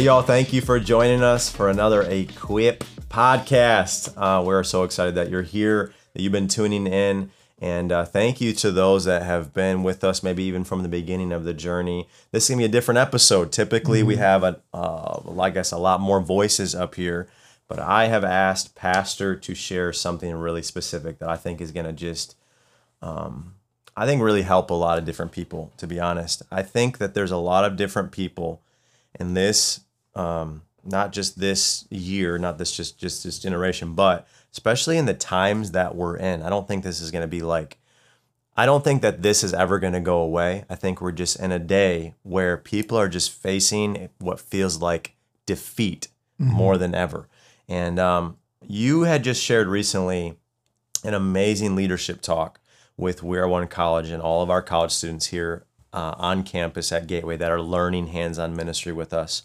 Hey, y'all, thank you for joining us for another Equip podcast. Uh, we're so excited that you're here, that you've been tuning in. And uh, thank you to those that have been with us, maybe even from the beginning of the journey. This is gonna be a different episode. Typically, we have a, uh, I guess, a lot more voices up here, but I have asked Pastor to share something really specific that I think is gonna just, um, I think, really help a lot of different people. To be honest, I think that there's a lot of different people in this, um, not just this year, not this just just this generation, but especially in the times that we're in. I don't think this is going to be like I don't think that this is ever going to go away. I think we're just in a day where people are just facing what feels like defeat more than ever. And um, you had just shared recently an amazing leadership talk with We Are One College and all of our college students here uh, on campus at Gateway that are learning hands on ministry with us.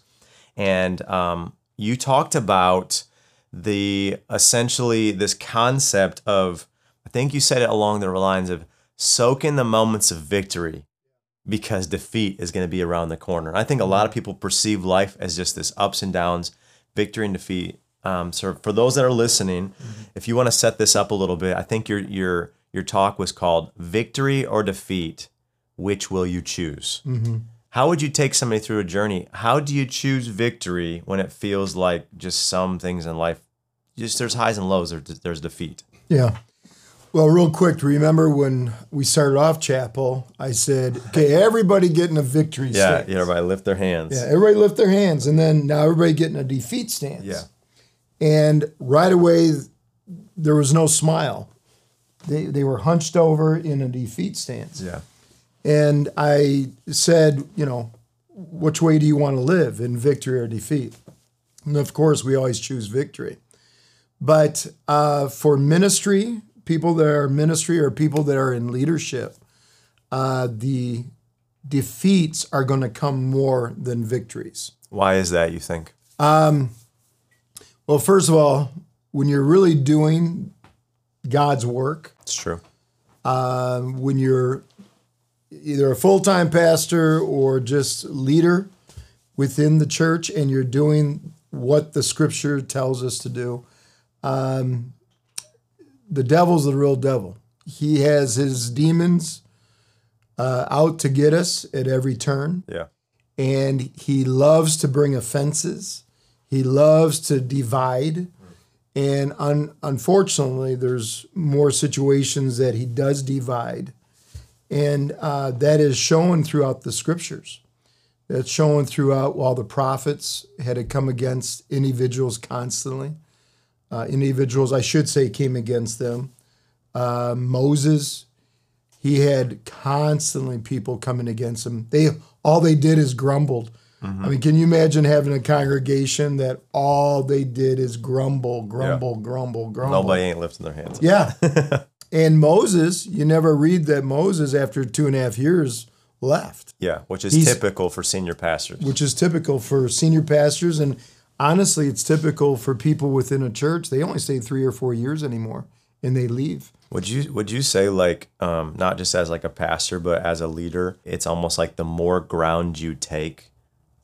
And um, you talked about the essentially this concept of, I think you said it along the lines of soak in the moments of victory because defeat is going to be around the corner. I think a lot of people perceive life as just this ups and downs, victory and defeat. Um, so for those that are listening, if you want to set this up a little bit, I think your your your talk was called "Victory or Defeat." Which will you choose? How would you take somebody through a journey? How do you choose victory when it feels like just some things in life, just there's highs and lows, there's, there's defeat. Yeah. Well, real quick, remember when we started off chapel, I said, okay, everybody getting a victory Yeah, stance. yeah, everybody lift their hands. Yeah, everybody lift their hands. And then now everybody getting a defeat stance. Yeah. And right away, there was no smile. They, they were hunched over in a defeat stance. Yeah. And I said, you know, which way do you want to live in victory or defeat? And of course, we always choose victory. But uh, for ministry, people that are ministry or people that are in leadership, uh, the defeats are going to come more than victories. Why is that, you think? Well, first of all, when you're really doing God's work, It's true. um, when you're either a full time pastor or just leader within the church and you're doing what the scripture tells us to do, um, the devil's the real devil. He has his demons uh, out to get us at every turn Yeah. and he loves to bring offenses. He loves to divide. And un- unfortunately, there's more situations that he does divide. And uh, that is shown throughout the scriptures. That's shown throughout while the prophets had to come against individuals constantly. Uh, individuals, I should say, came against them. Uh, Moses, he had constantly people coming against him. They all they did is grumbled. I mean, can you imagine having a congregation that all they did is grumble, grumble, grumble, grumble? Nobody ain't lifting their hands. Yeah. and Moses, you never read that Moses, after two and a half years, left, Yeah, which is He's- typical for senior pastors. which is typical for senior pastors. And honestly, it's typical for people within a church. They only stay three or four years anymore and they leave. Would you would you say like um, not just as like a pastor but as a leader, it's almost like the more ground you take,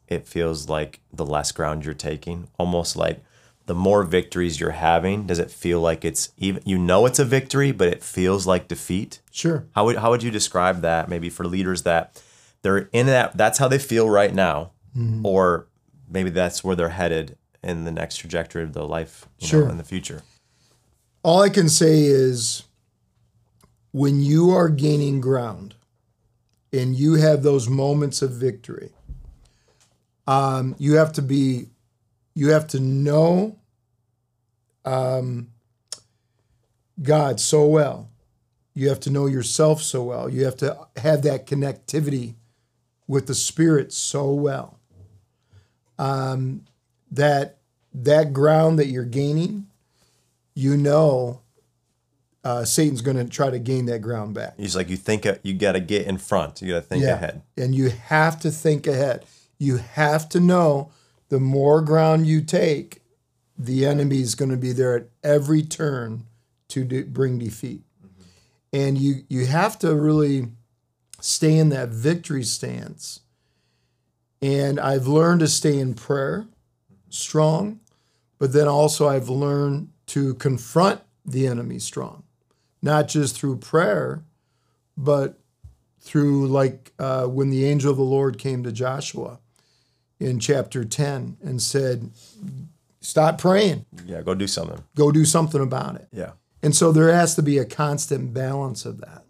it feels like the less ground you're taking. Almost like the more victories you're having, does it feel like it's even you know it's a victory, but it feels like defeat? Sure. How would how would you describe that maybe for leaders that they're in that that's how they feel right now, or maybe that's where they're headed in the next trajectory of their life you know, Sure. in the future. All I can say is when you are gaining ground and you have those moments of victory, um, you have to be, you have to know um, God so well. You have to know yourself so well. You have to have that connectivity with the Spirit so well um, that that ground that you're gaining, you know, uh, Satan's going to try to gain that ground back. He's like you think uh, you got to get in front, you got to think Yeah. ahead. And you have to think ahead. You have to know the more ground you take, the enemy is going to be there at every turn to de- bring defeat. And you you have to really stay in that victory stance. And I've learned to stay in prayer strong, but then also I've learned to confront the enemy strong, not just through prayer, but through like uh, when the angel of the Lord came to Joshua in chapter 10 and said, Stop praying, Yeah, go do something. go do something about it. Yeah. And so there has to be a constant balance of that.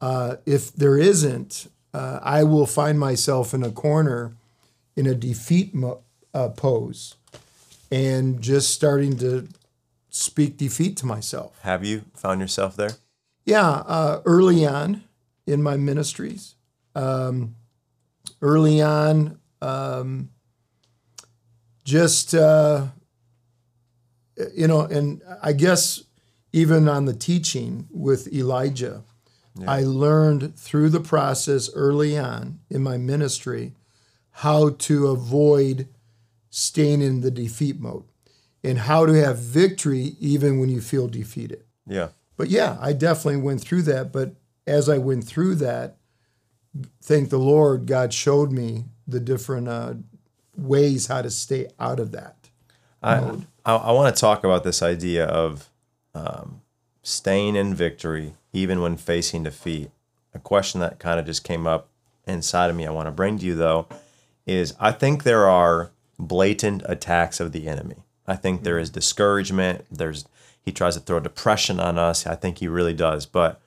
Uh, if there isn't, uh, I will find myself in a corner in a defeat mo- uh, pose and just starting to speak defeat to myself. Have you found yourself there? Yeah, uh, early on in my ministries, um, early on, um, just uh, you know, and I guess even on the teaching with Elijah, I learned through the process early on in my ministry how to avoid staying in the defeat mode and how to have victory even when you feel defeated. Yeah. But yeah, I definitely went through that. But as I went through that, thank the Lord, God showed me the different uh, ways how to stay out of that. I, I, I want to talk about this idea of um, staying in victory even when facing defeat. A question that kind of just came up inside of me, I want to bring to you though, is I think there are blatant attacks of the enemy. I think there is discouragement. There's he tries to throw depression on us. I think he really does. But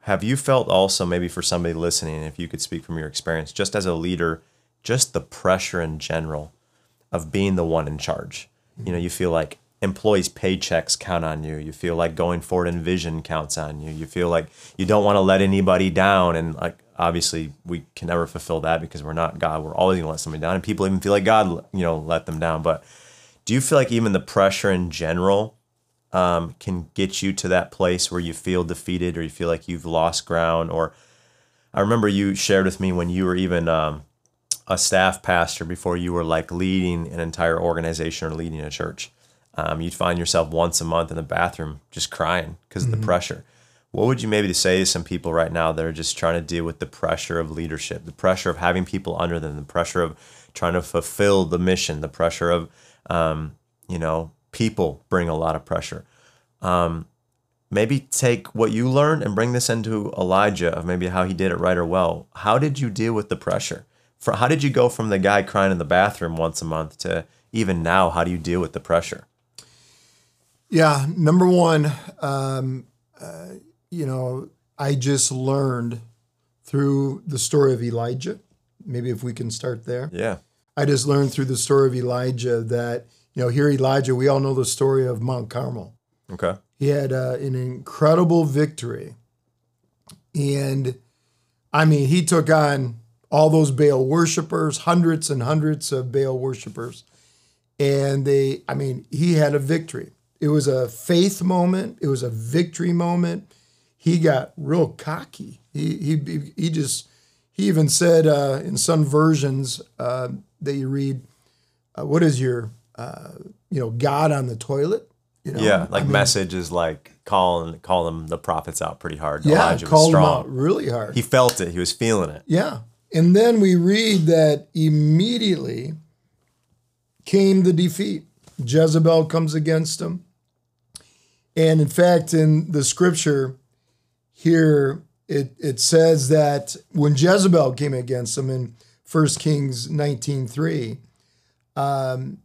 have you felt also maybe for somebody listening, if you could speak from your experience, just as a leader, just the pressure in general of being the one in charge? You know, you feel like employees' paychecks count on you. You feel like going forward in vision counts on you. You feel like you don't want to let anybody down. And like, obviously, we can never fulfill that because we're not God. We're always going to let somebody down. And people even feel like God, you know, let them down. But do you feel like even the pressure in general um, can get you to that place where you feel defeated or you feel like you've lost ground? Or I remember you shared with me when you were even um, a staff pastor before you were like leading an entire organization or leading a church. Um, you'd find yourself once a month in the bathroom just crying because of the pressure. What would you maybe say to some people right now that are just trying to deal with the pressure of leadership, the pressure of having people under them, the pressure of trying to fulfill the mission, the pressure of, um, you know, people bring a lot of pressure. Um, maybe take what you learned and bring this into Elijah of maybe how he did it right or well. How did you deal with the pressure? For how did you go from the guy crying in the bathroom once a month to even now? How do you deal with the pressure? Yeah, number one, um, uh, you know, I just learned through the story of Elijah. Maybe if we can start there. Yeah, I just learned through the story of Elijah that, you know, here Elijah, we all know the story of Mount Carmel. okay, He had uh, an incredible victory. And I mean, he took on all those Baal worshipers, hundreds and hundreds of Baal worshipers. And they, I mean, he had a victory. It was a faith moment, it was a victory moment. He got real cocky. He, he, he just, he even said uh, in some versions uh, that you read, uh, what is your, uh, you know, God on the toilet? You know? yeah, like messages like calling calling the prophets out pretty hard. Yeah, Elijah was called strong. out really hard. He felt it. He was feeling it. yeah. And then we read that immediately came the defeat. Jezebel comes against him. And in fact, in the scripture here, it, it says that when Jezebel came against him in 1 Kings 19.3, um,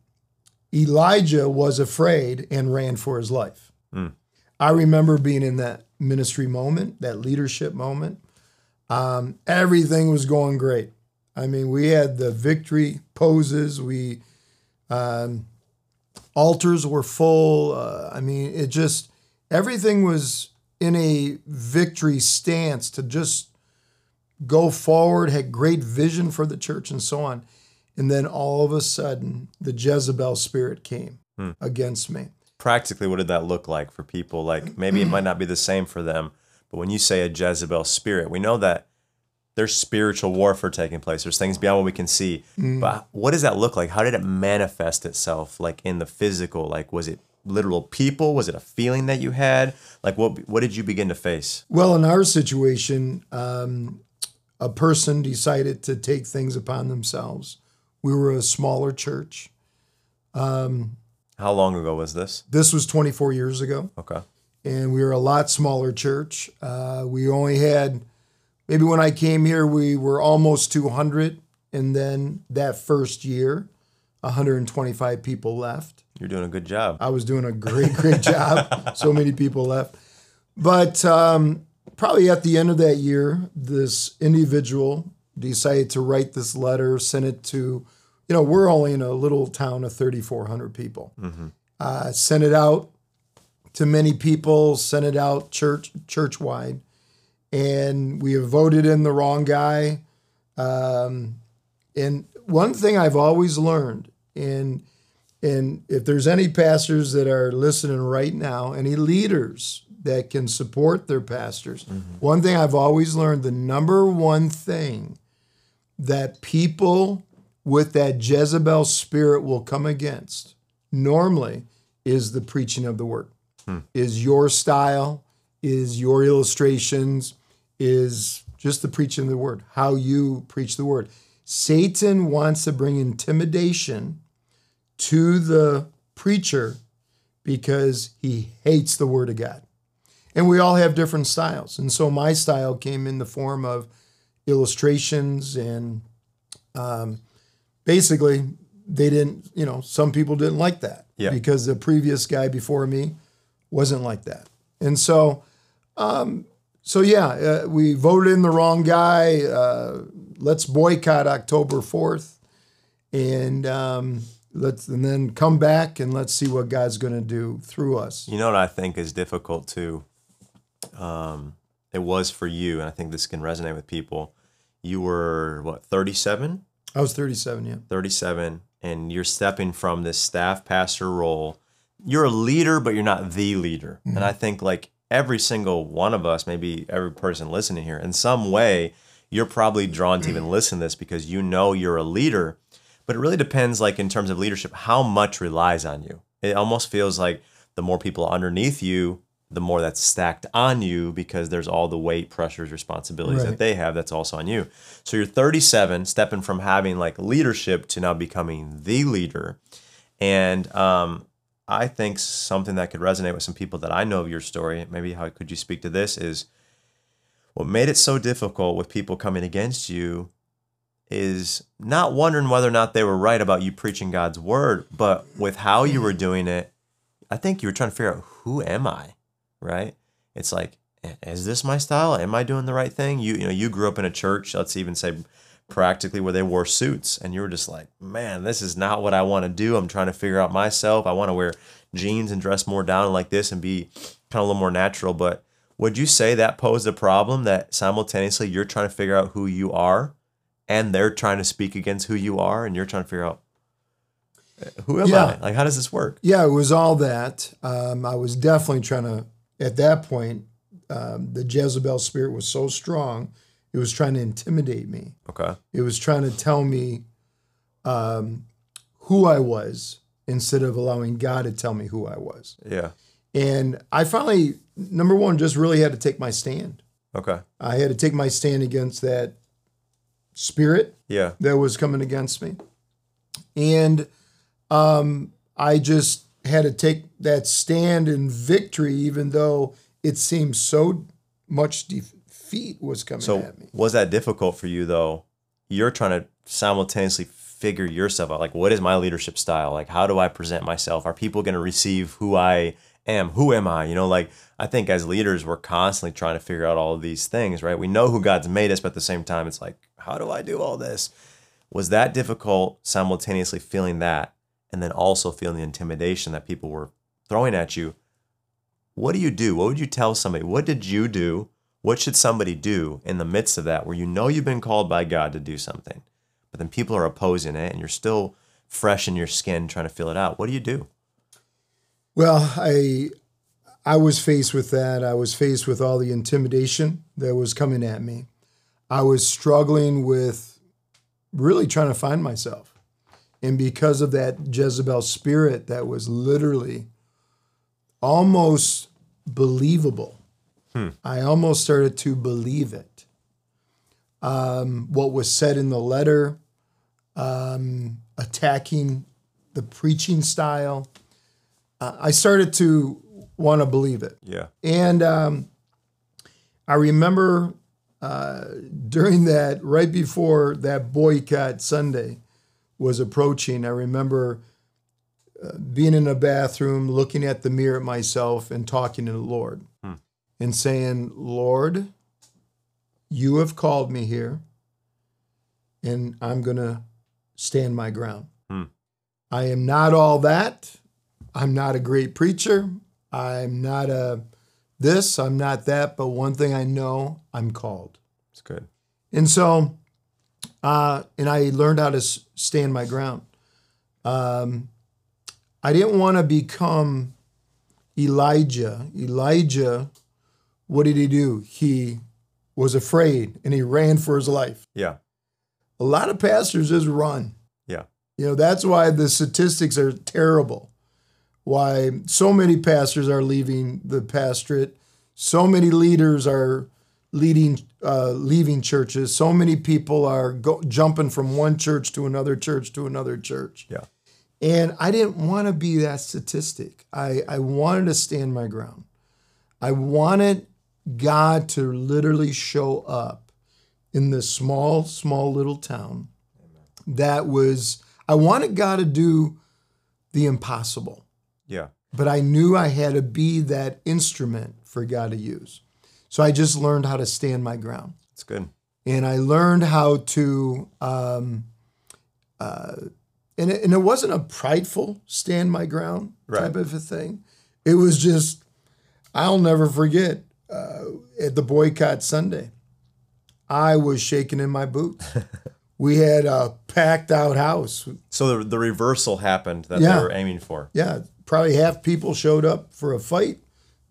Elijah was afraid and ran for his life. I remember being in that ministry moment, that leadership moment. Um, everything was going great. I mean, we had the victory poses. We um, altars were full. Uh, I mean, it just everything was in a victory stance to just go forward. Had great vision for the church and so on. And then all of a sudden, the Jezebel spirit came against me. Practically, what did that look like for people? Like maybe it might not be the same for them, but when you say a Jezebel spirit, we know that there's spiritual warfare taking place. There's things beyond what we can see. But what does that look like? How did it manifest itself like in the physical? Like was it literal people? Was it a feeling that you had? Like what what did you begin to face? Well, in our situation, um, a person decided to take things upon themselves We were a smaller church. How long ago was this? This was 24 years ago, Okay. And we were a lot smaller church. Uh, we only had, maybe when I came here, we were almost 200. And then that first year, 125 people left. You're doing a good job. I was doing a great, great job. So many people left. But um, probably at the end of that year, this individual decided to write this letter, send it to, you know, we're only in a little town of 3,400 people. Uh, sent it out to many people, sent it out church church wide, and we have voted in the wrong guy. Um, and one thing I've always learned, and and if there's any pastors that are listening right now, any leaders that can support their pastors, one thing I've always learned the number one thing that people with that Jezebel spirit will come against normally is the preaching of the word, is your style, is your illustrations, is just the preaching of the word, how you preach the word. Satan wants to bring intimidation to the preacher because he hates the word of God. And we all have different styles. And so my style came in the form of illustrations and um, basically they didn't, you know, some people didn't like that Yeah. because the previous guy before me wasn't like that. And so, um, so yeah, uh, we voted in the wrong guy. Uh, let's boycott October 4th and um, let's and then come back and let's see what God's going to do through us. You know what I think is difficult too? Um, it was for you, and I think this can resonate with people. You were, what, 37? I was 37, yeah. 37 and you're stepping from this staff pastor role you're a leader but you're not the leader. And i think like every single one of us maybe every person listening here in some way you're probably drawn to even listen to this because you know you're a leader. But it really depends like in terms of leadership how much relies on you. It almost feels like the more people underneath you the more that's stacked on you because there's all the weight pressures responsibilities that they have that's also on you. So you're 37 stepping from having like leadership to now becoming the leader. And um, i think something that could resonate with some people that i know of your story maybe how could you speak to this is what made it so difficult with people coming against you is not wondering whether or not they were right about you preaching god's word but with how you were doing it i think you were trying to figure out who am i? Right? It's like is this my style? Am i doing the right thing? You you know you grew up in a church let's even say practically where they wore suits and you were just like man this is not what i want to do. I'm trying to figure out myself. I want to wear jeans and dress more down like this and be kind of a little more natural. But would you say that posed a problem that simultaneously you're trying to figure out who you are and they're trying to speak against who you are and you're trying to figure out uh, who am Yeah. i like how does this work? Yeah, it was all that. Um, I was definitely trying to, at that point, um, the Jezebel spirit was so strong, it was trying to intimidate me. okay It was trying to tell me um, who I was instead of allowing God to tell me who I was. yeah And I finally, number one, just really had to take my stand. okay I had to take my stand against that spirit yeah that was coming against me. And um, I just had to take that stand in victory, even though it seemed so much defeat was coming So at me. was that difficult for you though? You're trying to simultaneously figure yourself out. Like, what is my leadership style? Like, how do I present myself? Are people going to receive who I am? Who am I? You know, like I think as leaders, we're constantly trying to figure out all of these things, right? We know who God's made us, but at the same time, it's like, how do I do all this? Was that difficult simultaneously feeling that and then also feeling the intimidation that people were throwing at you? What do you do? What would you tell somebody? What did you do? What should somebody do in the midst of that where you know you've been called by God to do something, but then people are opposing it and you're still fresh in your skin trying to feel it out? What do you do? Well, I I was faced with that. I was faced with all the intimidation that was coming at me. I was struggling with really trying to find myself. And because of that Jezebel spirit that was literally almost believable, I almost started to believe it. Um, what was said in the letter, um, attacking the preaching style. Uh, I started to want to believe it. Yeah. And um, I remember uh, during that, right before that boycott Sunday was approaching, I remember uh, being in a bathroom, looking at the mirror at myself, and talking to the Lord and saying, Lord, you have called me here, and I'm going to stand my ground. Hmm. I am not all that. I'm not a great preacher. I'm not a this, I'm not that, but one thing I know, I'm called. It's good. And so, uh, and I learned how to stand my ground. Um, I didn't want to become Elijah. Elijah, what did he do? He was afraid and he ran for his life. Yeah. A lot of pastors just run. Yeah. You know, that's why the statistics are terrible. Why so many pastors are leaving the pastorate, so many leaders are leading, uh, leaving churches, so many people are go, jumping from one church to another church to another church. Yeah. And I didn't want to be that statistic. I, I wanted to stand my ground. I wanted God to literally show up in this small, small little town that was, I wanted God to do the impossible, Yeah. but I knew I had to be that instrument for God to use. So I just learned how to stand my ground It's good. and I learned how to, um, uh, and, it, and it wasn't a prideful stand my ground type of a thing. It was just, I'll never forget uh, at the boycott Sunday, I was shaking in my boots. we had a packed out house. So the, the reversal happened that Yeah. they were aiming for. Yeah, probably half people showed up for a fight,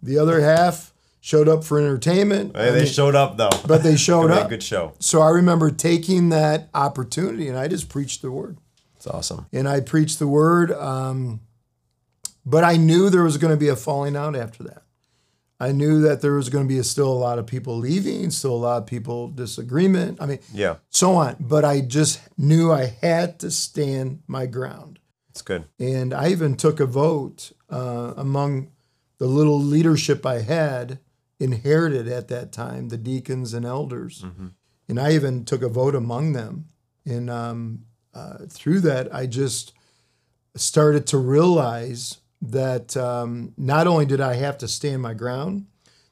the other half showed up for entertainment. Hey, they mean, showed up though. but they showed up. good show. So I remember taking that opportunity and I just preached the word. It's awesome. And I preached the word. Um, but I knew there was going to be a falling out after that. I knew that there was going to be still a lot of people leaving, still a lot of people disagreement. I mean, Yeah. so on. But I just knew I had to stand my ground. It's good. And I even took a vote uh, among the little leadership I had inherited at that time, the deacons and elders. And I even took a vote among them. And um, uh, through that, I just started to realize that um, not only did I have to stand my ground,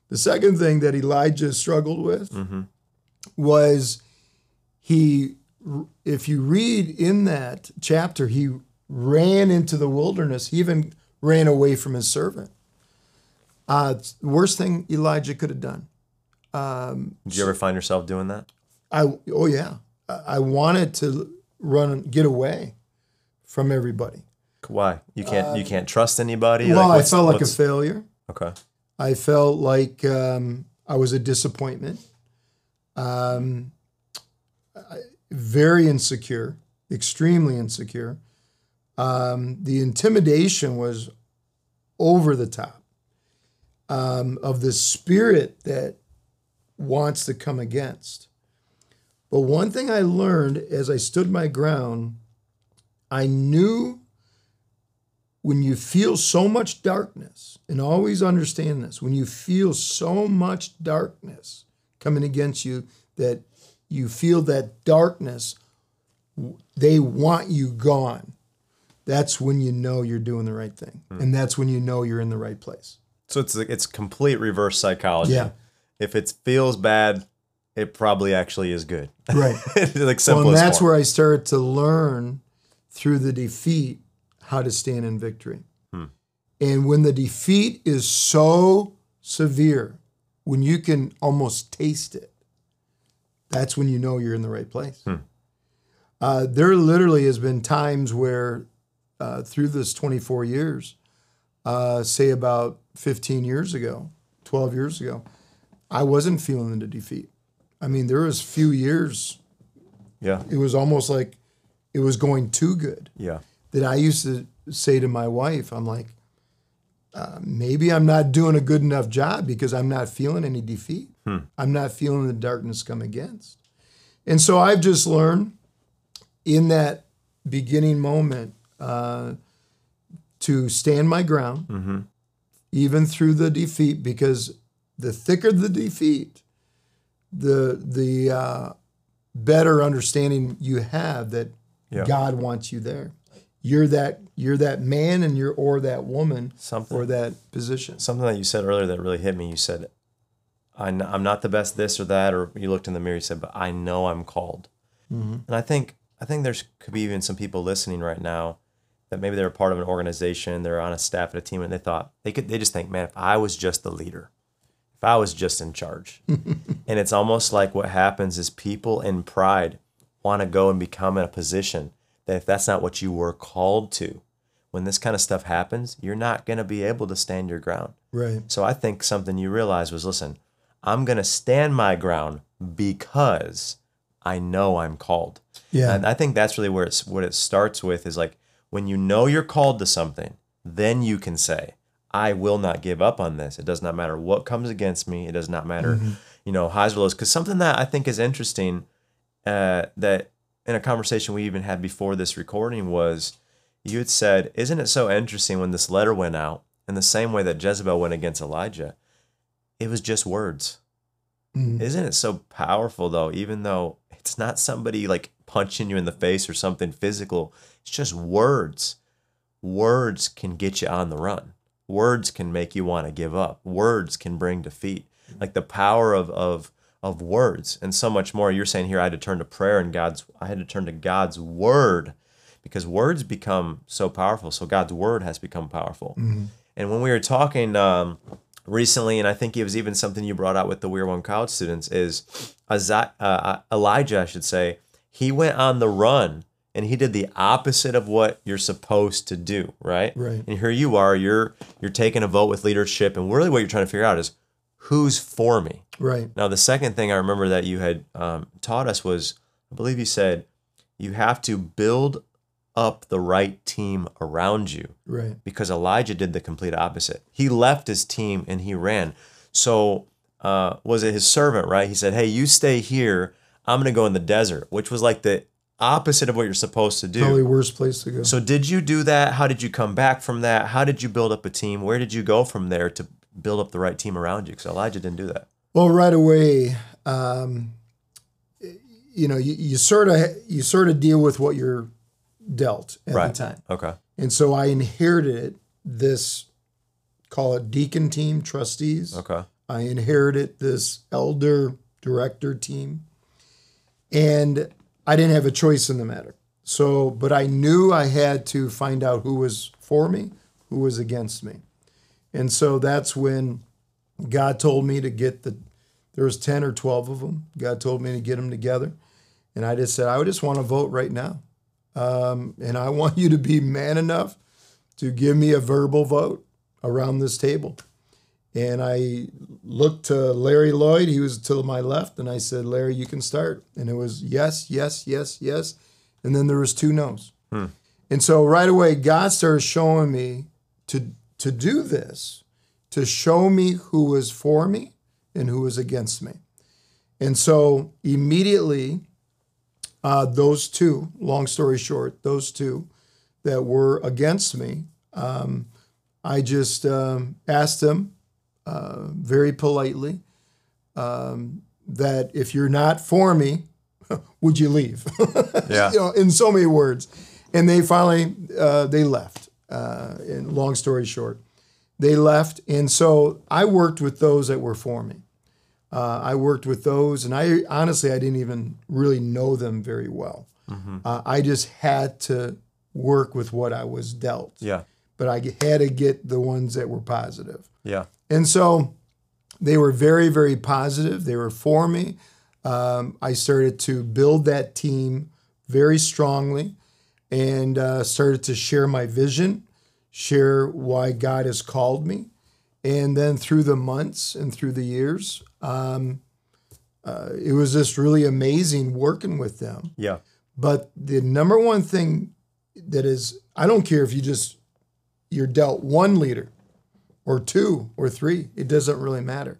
the second thing that Elijah struggled with was he, if you read in that chapter, he ran into the wilderness. He even ran away from his servant. Uh, the worst thing Elijah could have done. Did you ever find yourself doing that? I oh yeah, I wanted to run get away from everybody. Why? You can't you can't trust anybody? Well, I felt like a failure. Okay. I felt like um, I was a disappointment. Um, I- very insecure, extremely insecure. Um, the intimidation was over the top um, of the spirit that wants to come against. But one thing I learned as I stood my ground, I knew when you feel so much darkness, and always understand this, when you feel so much darkness coming against you, that you feel that darkness, they want you gone. That's when you know you're doing the right thing. Hmm. And that's when you know you're in the right place. So it's it's complete reverse psychology. Yeah. If it feels bad, it probably actually is good. Right. like Well, and that's form. where I started to learn through the defeat how to stand in victory. And when the defeat is so severe, when you can almost taste it, that's when you know you're in the right place. Uh, there literally has been times where, uh, through this 24 years, uh, say about 15 years ago, 12 years ago, I wasn't feeling the defeat. I mean, there was few years yeah. it was almost like it was going too good Yeah. That I used to say to my wife, I'm like, uh, maybe I'm not doing a good enough job because I'm not feeling any defeat. I'm not feeling the darkness come against. And so I've just learned in that beginning moment uh, to stand my ground, even through the defeat, because the thicker the defeat, the the uh, better understanding you have that. God wants you there. You're that you're that man and you're or that woman Something. for that position. something that you said earlier that really hit me. You said, I'm not the best this or that, or you looked in the mirror, you said, but I know I'm called. Mm-hmm. And I think I think there's could be even some people listening right now that maybe they're a part of an organization, they're on a staff at a team, and they thought they could they just think, man, if I was just the leader, if I was just in charge, and it's almost like what happens is people in pride want to go and become in a position that if that's not what you were called to, when this kind of stuff happens, you're not going to be able to stand your ground. Right. So I think something you realized was listen, I'm going to stand my ground because I know I'm called. Yeah. And I think that's really where it's what it starts with is like when you know you're called to something, then you can say, I will not give up on this. It does not matter what comes against me. It does not matter, you know, highs or lows. Because something that I think is interesting uh, that in a conversation we even had before this recording was you had said, Isn't it so interesting when this letter went out in the same way that Jezebel went against Elijah? It was just words. Mhm. Isn't it so powerful though, even though it's not somebody like punching you in the face or something physical, it's just words. Words can get you on the run. Words can make you want to give up. Words can bring defeat. Like the power of of of words and so much more. You're saying here I had to turn to prayer and God's I had to turn to God's word because words become so powerful. So God's word has become powerful. And when we were talking um, recently, and I think it was even something you brought out with the We Are One College students, is uh, Elijah, I should say, he went on the run and he did the opposite of what you're supposed to do, right? Right. And here you are, you're you're taking a vote with leadership, and really what you're trying to figure out is who's for me. Right. Now, the second thing I remember that you had um, taught us was, I believe you said, you have to build up the right team around you Right. because Elijah did the complete opposite. He left his team and he ran. So, uh, was it his servant, right? He said, Hey, you stay here. I'm going to go in the desert, which was like the opposite of what you're supposed to do. Probably worst place to go. So, did you do that? How did you come back from that? How did you build up a team? Where did you go from there to build up the right team around you? Because Elijah didn't do that. Well, right away, um, you know, you, you sort of you sort of deal with what you're dealt at Right. the time, Okay. and so I inherited this, call it deacon team, trustees. Okay. I inherited this elder director team, and I didn't have a choice in the matter. So, but I knew I had to find out who was for me, who was against me, and so that's when God told me to get the. There was ten or twelve of them. God told me to get them together, and I just said I would just want to vote right now, um, and I want you to be man enough to give me a verbal vote around this table. And I looked to Larry Lloyd, he was to my left, and I said, Larry, you can start. And it was yes, yes, yes, yes. And then there was two no's. And so right away, God started showing me to to do this, to show me who was for me and who was against me. And so immediately, uh, those two, long story short, those two that were against me, um, I just um, asked them uh, very politely um, that if you're not for me, would you leave? Yeah. you know, in so many words. And they finally uh, they left. Uh, and long story short, they left, and so I worked with those that were for me. Uh, I worked with those, and I honestly I didn't even really know them very well. Uh, I just had to work with what I was dealt, Yeah. but I had to get the ones that were positive. Yeah. And so they were very, very positive. They were for me. Um, I started to build that team very strongly and uh, started to share my vision, share why God has called me. And then through the months and through the years, um, uh, it was just really amazing working with them. Yeah. But the number one thing that is, I don't care if you just, you're dealt one leader or two or three, it doesn't really matter.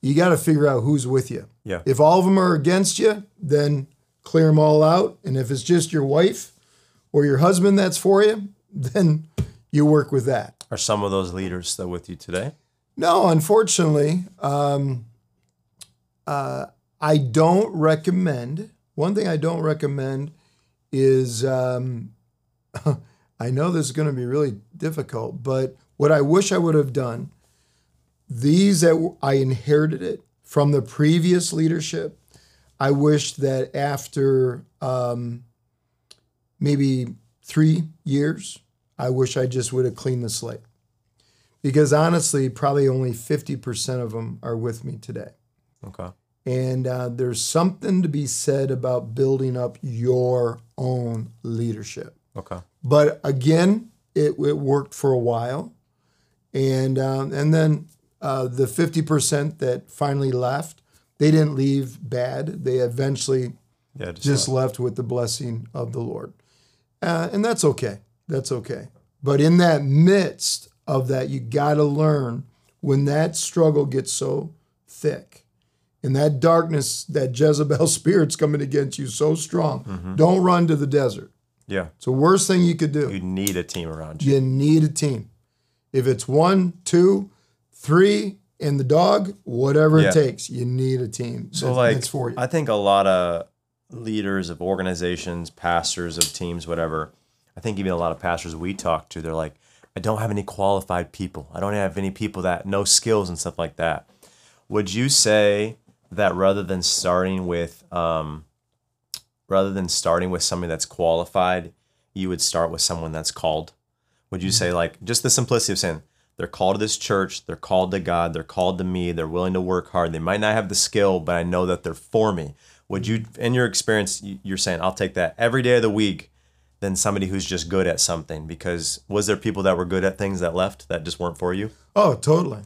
You got to figure out who's with you. Yeah. If all of them are against you, then clear them all out. And if it's just your wife or your husband that's for you, then you work with that. Are some of those leaders still with you today? No, unfortunately, um, uh, I don't recommend. One thing I don't recommend is um, I know this is going to be really difficult, but what I wish I would have done, these that I inherited it from the previous leadership, I wish that after um, maybe three years, I wish I just would have cleaned the slate. Because honestly, probably only 50% of them are with me today. Okay. And uh, there's something to be said about building up your own leadership. Okay. But again, it, it worked for a while. And, um, and then uh, the 50% that finally left, they didn't leave bad. They eventually Yeah. Just, just left with the blessing of the Lord. Uh, and that's okay. That's okay. But in that midst of that, you got to learn when that struggle gets so thick and that darkness, that Jezebel spirit's coming against you so strong, don't run to the desert. yeah. It's the worst thing you could do. You need a team around you. You need a team. If it's one, two, three, and the dog, whatever Yeah. it takes, you need a team. So That's- like that's for you. I think a lot of leaders of organizations, pastors of teams, whatever. I think even a lot of pastors we talk to, they're like, I don't have any qualified people. I don't have any people that know skills and stuff like that. Would you say that rather than starting with um, rather than starting with somebody that's qualified, you would start with someone that's called? Would you say like just the simplicity of saying they're called to this church, they're called to God, they're called to me, they're willing to work hard. They might not have the skill, but I know that they're for me. Would you, in your experience, you- you're saying I'll take that every day of the week than somebody who's just good at something? Because was there people that were good at things that left that just weren't for you? Oh, totally.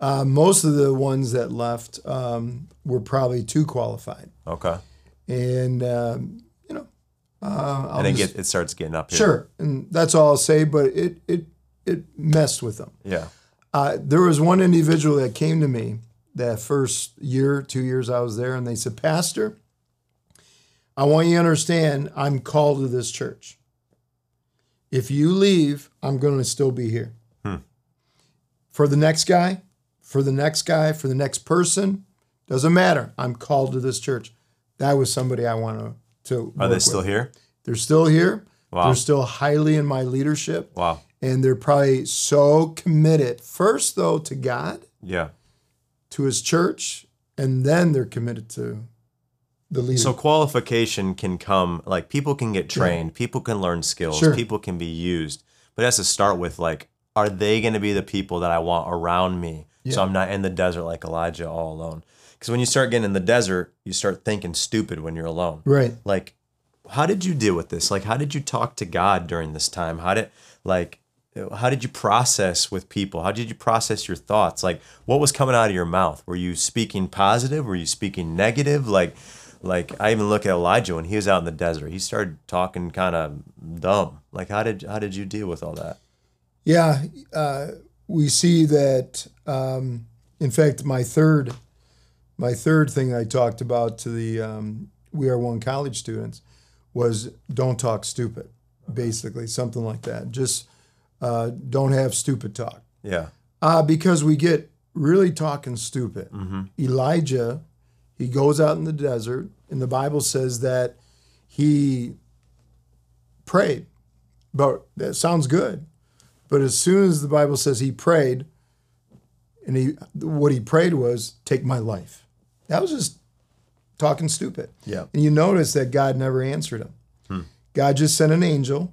Uh, most of the ones that left um, were probably too qualified, Okay, and um, you know, uh, I'll and it just- get it starts getting up here. sure, and that's all I'll say. But it it it messed with them. Yeah. Uh, there was one individual that came to me that first year, two years I was there, and they said, Pastor, I want you to understand I'm called to this church. If you leave, I'm going to still be here. For the next guy, for the next guy, for the next person, doesn't matter. I'm called to this church. That was somebody I want to. to Are they still with. here? They're still here. Wow. They're still highly in my leadership Wow. And they're probably so committed first though to God, Yeah. to his church, and then they're committed to the leader. So qualification can come like people can get trained, people can learn skills, Sure. people can be used, but it has to start with like, are they going to be the people that I want around me? So I'm not in the desert like Elijah all alone. Because when you start getting in the desert, you start thinking stupid when you're alone. right. Like, how did you deal with this? Like, how did you talk to God during this time? How did like how did you process with people? How did you process your thoughts? Like, what was coming out of your mouth? Were you speaking positive? Were you speaking negative? Like, like I even look at Elijah when he was out in the desert. He started talking kind of dumb. Like, how did how did you deal with all that? Yeah, uh, we see that. Um, in fact, my third, my third thing I talked about to the um, We Are One college students was don't talk stupid, basically something like that. Just uh, don't have stupid talk. Yeah, Uh, because we get really talking stupid. Elijah, he goes out in the desert, and the Bible says that he prayed. But that sounds good. But as soon as the Bible says he prayed, and he what he prayed was, take my life. That was just talking stupid. yeah, And you notice that God never answered him. God just sent an angel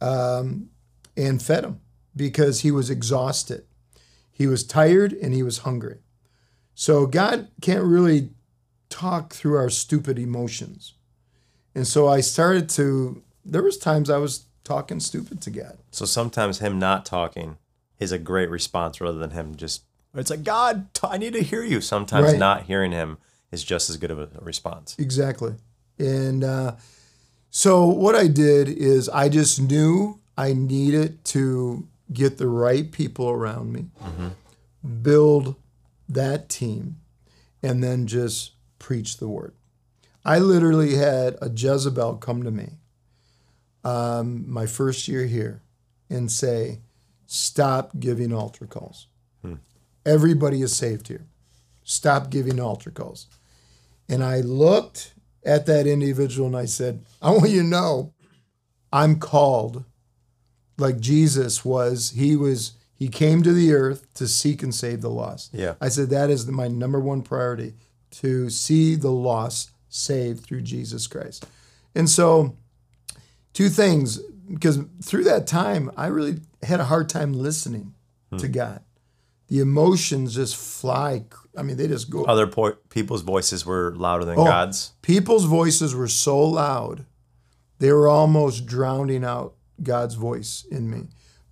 um, and fed him because he was exhausted. He was tired and he was hungry. So God can't really talk through our stupid emotions. And so I started to, there was times I was talking stupid to God. So sometimes him not talking is a great response rather than him just. It's like God, I need to hear you. Sometimes Right. not hearing him is just as good of a a response. Exactly. And uh, so what I did is I just knew I needed to get the right people around me, build that team, and then just preach the word. I literally had a Jezebel come to me um, my first year here and say, stop giving altar calls. Everybody is saved here. Stop giving altar calls. And I looked at that individual and I said, I want you to know I'm called like Jesus was. He was, he came to the earth to seek and save the lost. Yeah. I said, that is my number one priority to see the lost saved through Jesus Christ. And so, two things, because through that time, I really had a hard time listening to hmm. God. The emotions just fly. I mean, they just go. Other po- people's voices were louder than Oh. God's. People's voices were so loud, they were almost drowning out God's voice in me.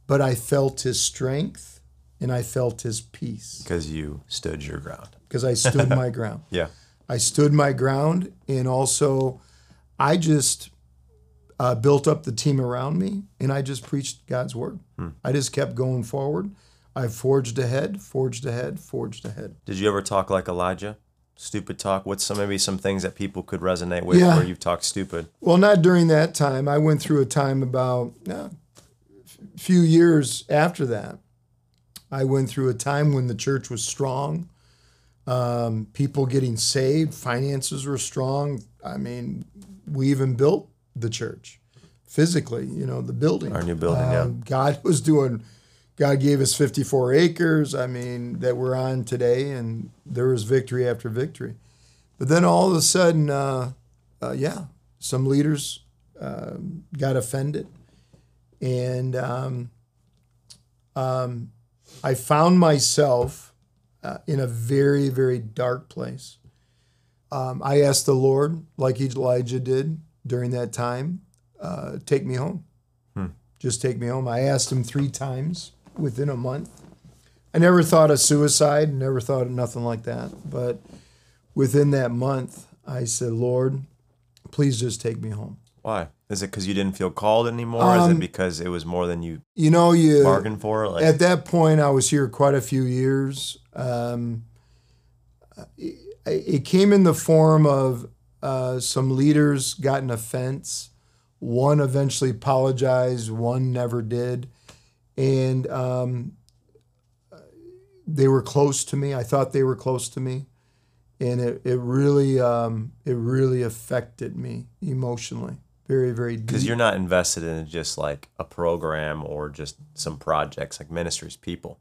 But I felt his strength and I felt his peace because you stood your ground. because I stood my ground. Yeah. I stood my ground, and also I just uh, built up the team around me, and I just preached God's word. I just kept going forward. I forged ahead, forged ahead, forged ahead. Did you ever talk like Elijah? Stupid talk. What's some maybe some things that people could resonate with Yeah. where you've talked stupid? Well, not during that time. I went through a time about a few years after that. I went through a time when the church was strong, um, people getting saved, finances were strong. I mean, we even built the church physically, you know, the building. Our new building, yeah. Um, God was doing, God gave us 54 acres, I mean, that we're on today, and there was victory after victory. But then all of a sudden, uh, uh, yeah, some leaders um, got offended. And um, um, I found myself uh, in a very, very dark place. Um, I asked the Lord, like Elijah did during that time, uh, take me home. Just take me home. I asked him three times within a month. I never thought of suicide, never thought of nothing like that. But within that month, I said, Lord, please just take me home. Why? Is it because you didn't feel called anymore? Is Um, it because it was more than you You know, you bargained for? Like, at that point, I was here quite a few years. Um, it, it came in the form of uh, some leaders got an offense. One eventually apologized. One never did, and um, they were close to me. I thought they were close to me, and it it really um, it really affected me emotionally, very very deep. because you're not invested in just like a program or just some projects like ministries, people.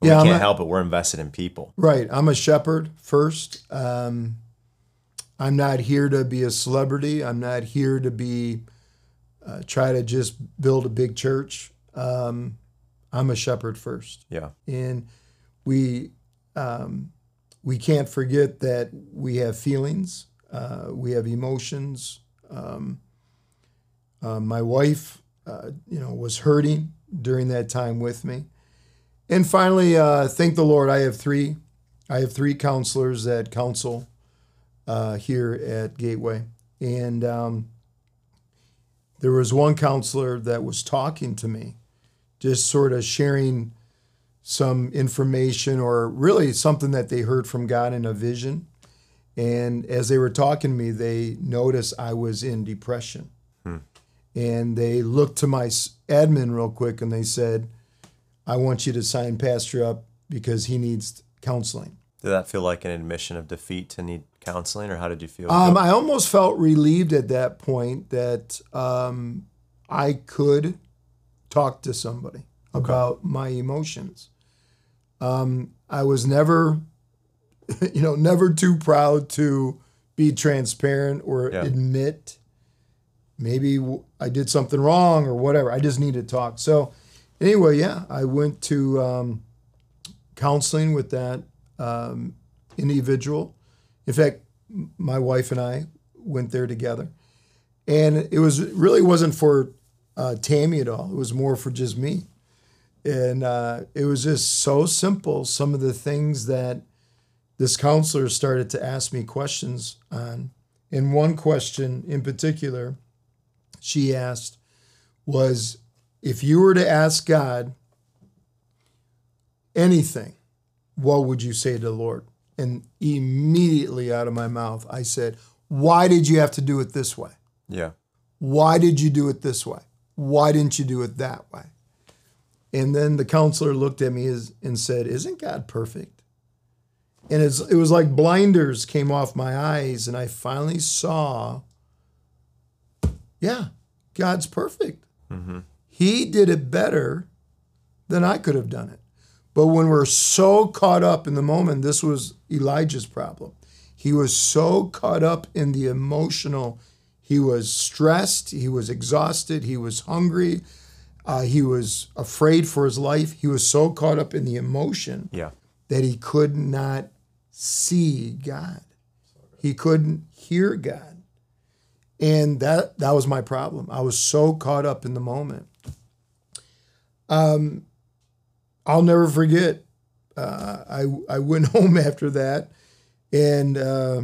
And Yeah, we can't a- help it. We're invested in people. Right. I'm a shepherd first. Um, I'm not here to be a celebrity. I'm not here to be uh, try to just build a big church. Um, I'm a shepherd first, Yeah. and we um, we can't forget that we have feelings. Uh, we have emotions. Um, uh, my wife, uh, you know, was hurting during that time with me. And finally, uh, thank the Lord, I have three. I have three counselors that counsel uh, here at Gateway, and um, there was one counselor that was talking to me, just sort of sharing some information or really something that they heard from God in a vision. And as they were talking to me, they noticed I was in depression. And they looked to my admin real quick and they said, I want you to sign Pastor up because he needs counseling. Did that feel like an admission of defeat to need counseling, or how did you feel? Um, I almost felt relieved at that point that um, I could talk to somebody about my emotions. Um, I was never, you know, never too proud to be transparent or Yeah. admit maybe I did something wrong or whatever. I just need to talk. So, anyway, yeah, I went to um, counseling with that um, individual. In fact, my wife and I went there together, and it was really wasn't for uh, Tammy at all. It was more for just me, and uh, it was just so simple. Some of the things that this counselor started to ask me questions on, and one question in particular, she asked was, if you were to ask God anything, what would you say to the Lord? And immediately out of my mouth, I said, Why did you have to do it this way? yeah. Why did you do it this way? Why didn't you do it that way? And then the counselor looked at me as, and said, Isn't God perfect? And it's, it was like blinders came off my eyes, and I finally saw, yeah, God's perfect. Mm-hmm. He did it better than I could have done it. But when we're so caught up in the moment, this was Elijah's problem. He was so caught up in the emotional. He was stressed. He was exhausted. He was hungry. Uh, he was afraid for his life. He was so caught up in the emotion Yeah. that he could not see God. He couldn't hear God. And that that was my problem. I was so caught up in the moment. Um, I'll never forget. Uh, I I went home after that, and uh,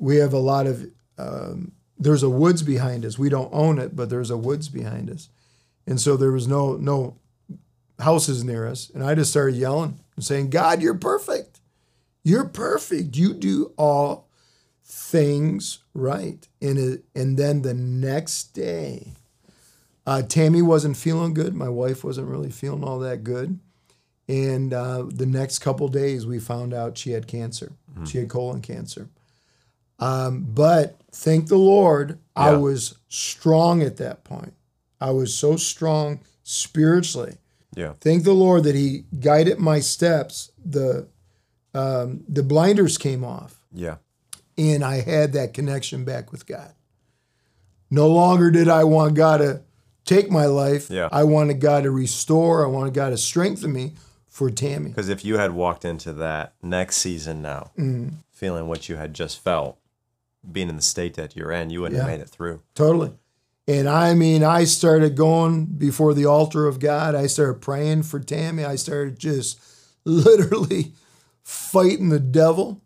we have a lot of. Um, there's a woods behind us. We don't own it, but there's a woods behind us, and so there was no no houses near us, and I just started yelling and saying, "God, you're perfect. You're perfect. You do all things right." And it, and then the next day, uh, Tammy wasn't feeling good. My wife wasn't really feeling all that good. And uh, the next couple days, we found out she had cancer. She had colon cancer. Um, but thank the Lord, I was strong at that point. I was so strong spiritually. Yeah. Thank the Lord that He guided my steps. The um, the blinders came off, Yeah. and I had that connection back with God. No longer did I want God to take my life. Yeah. I wanted God to restore. I wanted God to strengthen me for Tammy. Because if you had walked into that next season now, Mm. feeling what you had just felt, being in the state that you're in, you wouldn't have made it through. Totally. And I mean, I started going before the altar of God. I started praying for Tammy. I started just literally fighting the devil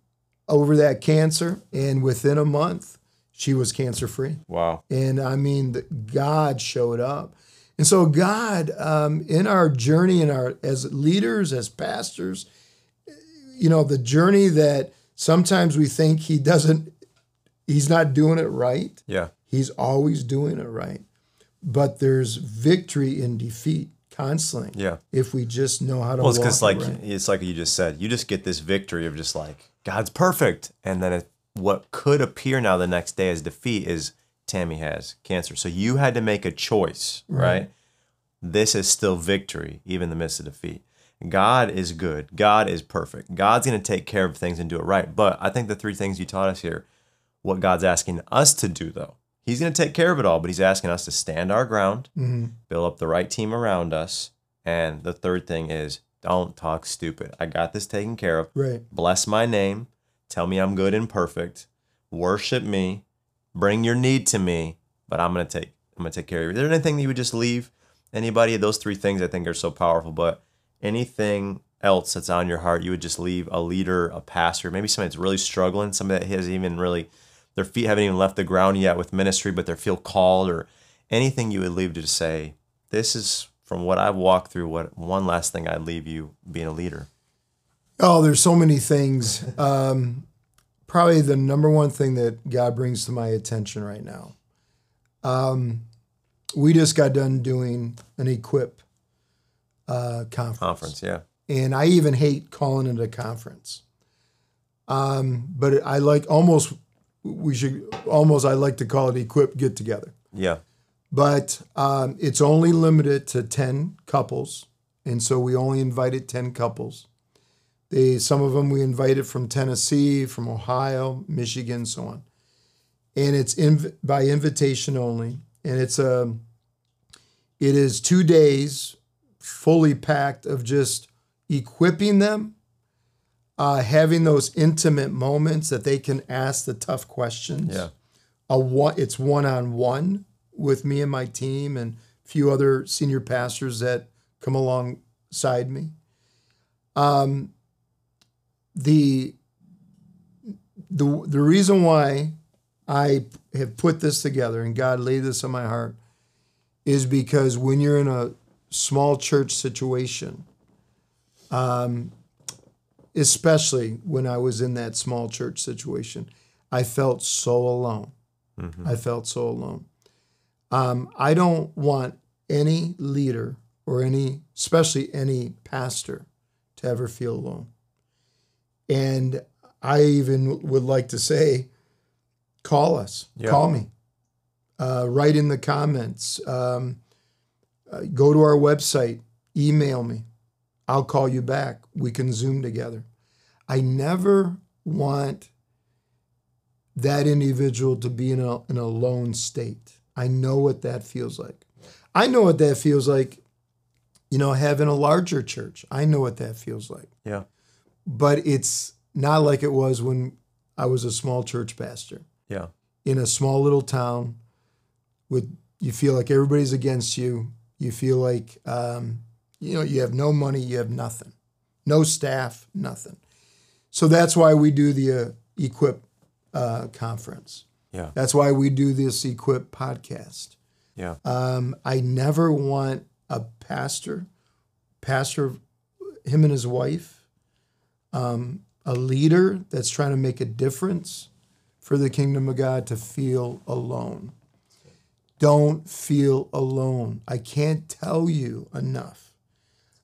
over that cancer. And within a month, she was cancer free. Wow. And I mean, God showed up. And so, God, um, in our journey, in our as leaders, as pastors, you know, the journey that sometimes we think He doesn't, He's not doing it right. Yeah. He's always doing it right. But there's victory in defeat constantly Yeah. if we just know how to Well, it's because like right. it's like you just said, you just get this victory of just like God's perfect, and then it, what could appear now the next day as defeat is Tammy has cancer. So you had to make a choice, right? This is still victory, even in the midst of defeat. God is good. God is perfect. God's going to take care of things and do it right. But I think the three things you taught us here, what God's asking us to do, though, He's going to take care of it all, but He's asking us to stand our ground, Mhm. build up the right team around us. And the third thing is don't talk stupid. I got this taken care of. right. Bless my name. Tell me I'm good and perfect. Worship me. Bring your need to me. But I'm gonna take I'm gonna take care of you. Is there anything that you would just leave? Anybody? Those three things I think are so powerful. But anything else that's on your heart, you would just leave a leader, a pastor, maybe somebody that's really struggling, somebody that hasn't even really their feet haven't even left the ground yet with ministry, but they feel called, or anything you would leave to say, this is from what I've walked through, what one last thing I'd leave you being a leader. Oh, there's so many things. Um, probably the number one thing that God brings to my attention right now. Um, we just got done doing an equip uh, conference. Conference, yeah. and I even hate calling it a conference. Um, but I like almost we should almost I like to call it equip get together. Yeah. But um, it's only limited to ten couples, and so we only invited ten couples. They some of them we invited from Tennessee, from Ohio, Michigan, so on, and it's inv- by invitation only, and it's a it is two days fully packed of just equipping them, uh, having those intimate moments that they can ask the tough questions. Yeah. A one, it's one on one with me and my team and a few other senior pastors that come alongside me. Um, the the the reason why I have put this together and God laid this on my heart is because when you're in a small church situation, um, especially when I was in that small church situation, I felt so alone. I felt so alone. Um, I don't want any leader or any, especially any pastor, to ever feel alone. And I even would like to say, call us, Yeah. call me, uh, write in the comments, um, uh, go to our website, email me. I'll call you back. We can Zoom together. I never want that individual to be in a, in a lone state. I know what that feels like. I know what that feels like, you know, having a larger church. I know what that feels like. Yeah. But it's not like it was when I was a small church pastor Yeah. in a small little town with you feel like everybody's against you. You feel like um, you know you have no money, you have nothing, no staff, nothing. So that's why we do the uh, Equip uh, conference. Yeah. That's why we do this Equip podcast. Yeah. Um, I never want a pastor, pastor, him and his wife, um, a leader that's trying to make a difference for the kingdom of God to feel alone. Don't feel alone. I can't tell you enough.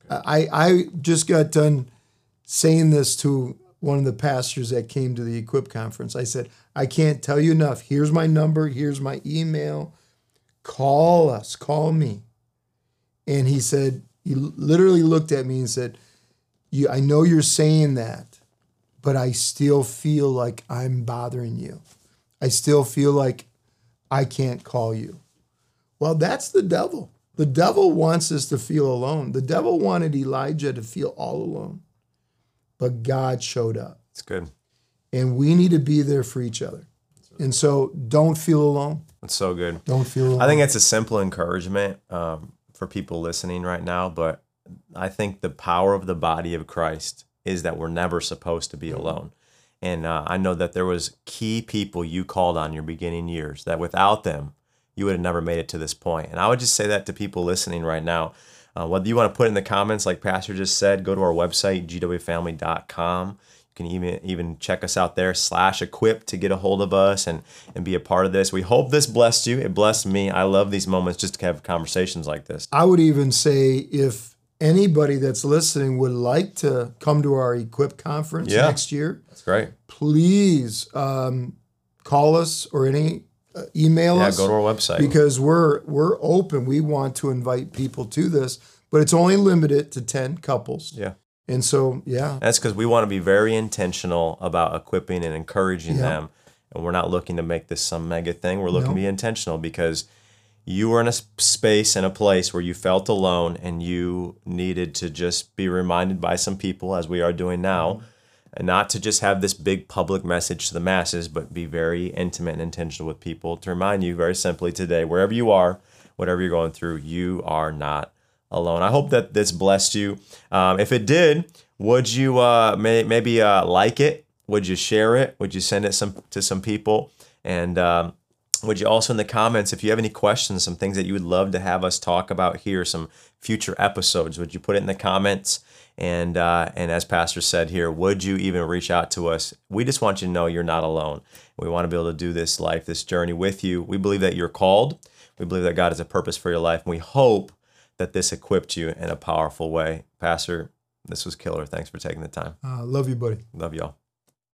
I, I just got done saying this to one of the pastors that came to the Equip conference. I said, I can't tell you enough. Here's my number, here's my email. Call us, call me. And he said, he literally looked at me and said, you, I know you're saying that, but I still feel like I'm bothering you. I still feel like I can't call you. Well, that's the devil. The devil wants us to feel alone. The devil wanted Elijah to feel all alone, but God showed up. It's good. And we need to be there for each other. And so don't feel alone. That's so good. Don't feel alone. I think it's a simple encouragement um, for people listening right now, but I think the power of the body of Christ is that we're never supposed to be alone. And uh, I know that there was key people you called on your beginning years that without them, you would have never made it to this point. And I would just say that to people listening right now. Uh, whether you want to put in the comments, like Pastor just said, go to our website, gwfamily.com. You can even even check us out there, slash equip to get a hold of us and, and be a part of this. We hope this blessed you. It blessed me. I love these moments just to have conversations like this. I would even say if anybody that's listening would like to come to our Equip conference Yeah. next year, That's great. please um, call us or any Uh, email Yeah, us go to our website. because we're we're open. We want to invite people to this, but it's only limited to ten couples. yeah. And so, yeah, That's because we want to be very intentional about equipping and encouraging Yeah. them. And we're not looking to make this some mega thing. We're looking No. to be intentional because you were in a space and a place where you felt alone and you needed to just be reminded by some people, as we are doing now, mm-hmm. And not to just have this big public message to the masses, but be very intimate and intentional with people to remind you very simply today, wherever you are, whatever you're going through, you are not alone. I hope that this blessed you. Um, if it did, would you uh, may, maybe uh, like it? Would you share it? Would you send it some to some people? And um, would you also in the comments, if you have any questions, some things that you would love to have us talk about here, some future episodes, would you put it in the comments? And uh, and as Pastor said here, would you even reach out to us? We just want you to know you're not alone. We want to be able to do this life, this journey with you. We believe that you're called. We believe that God has a purpose for your life. And we hope that this equipped you in a powerful way. Pastor, this was killer. Thanks for taking the time. uh, love you, buddy. Love y'all.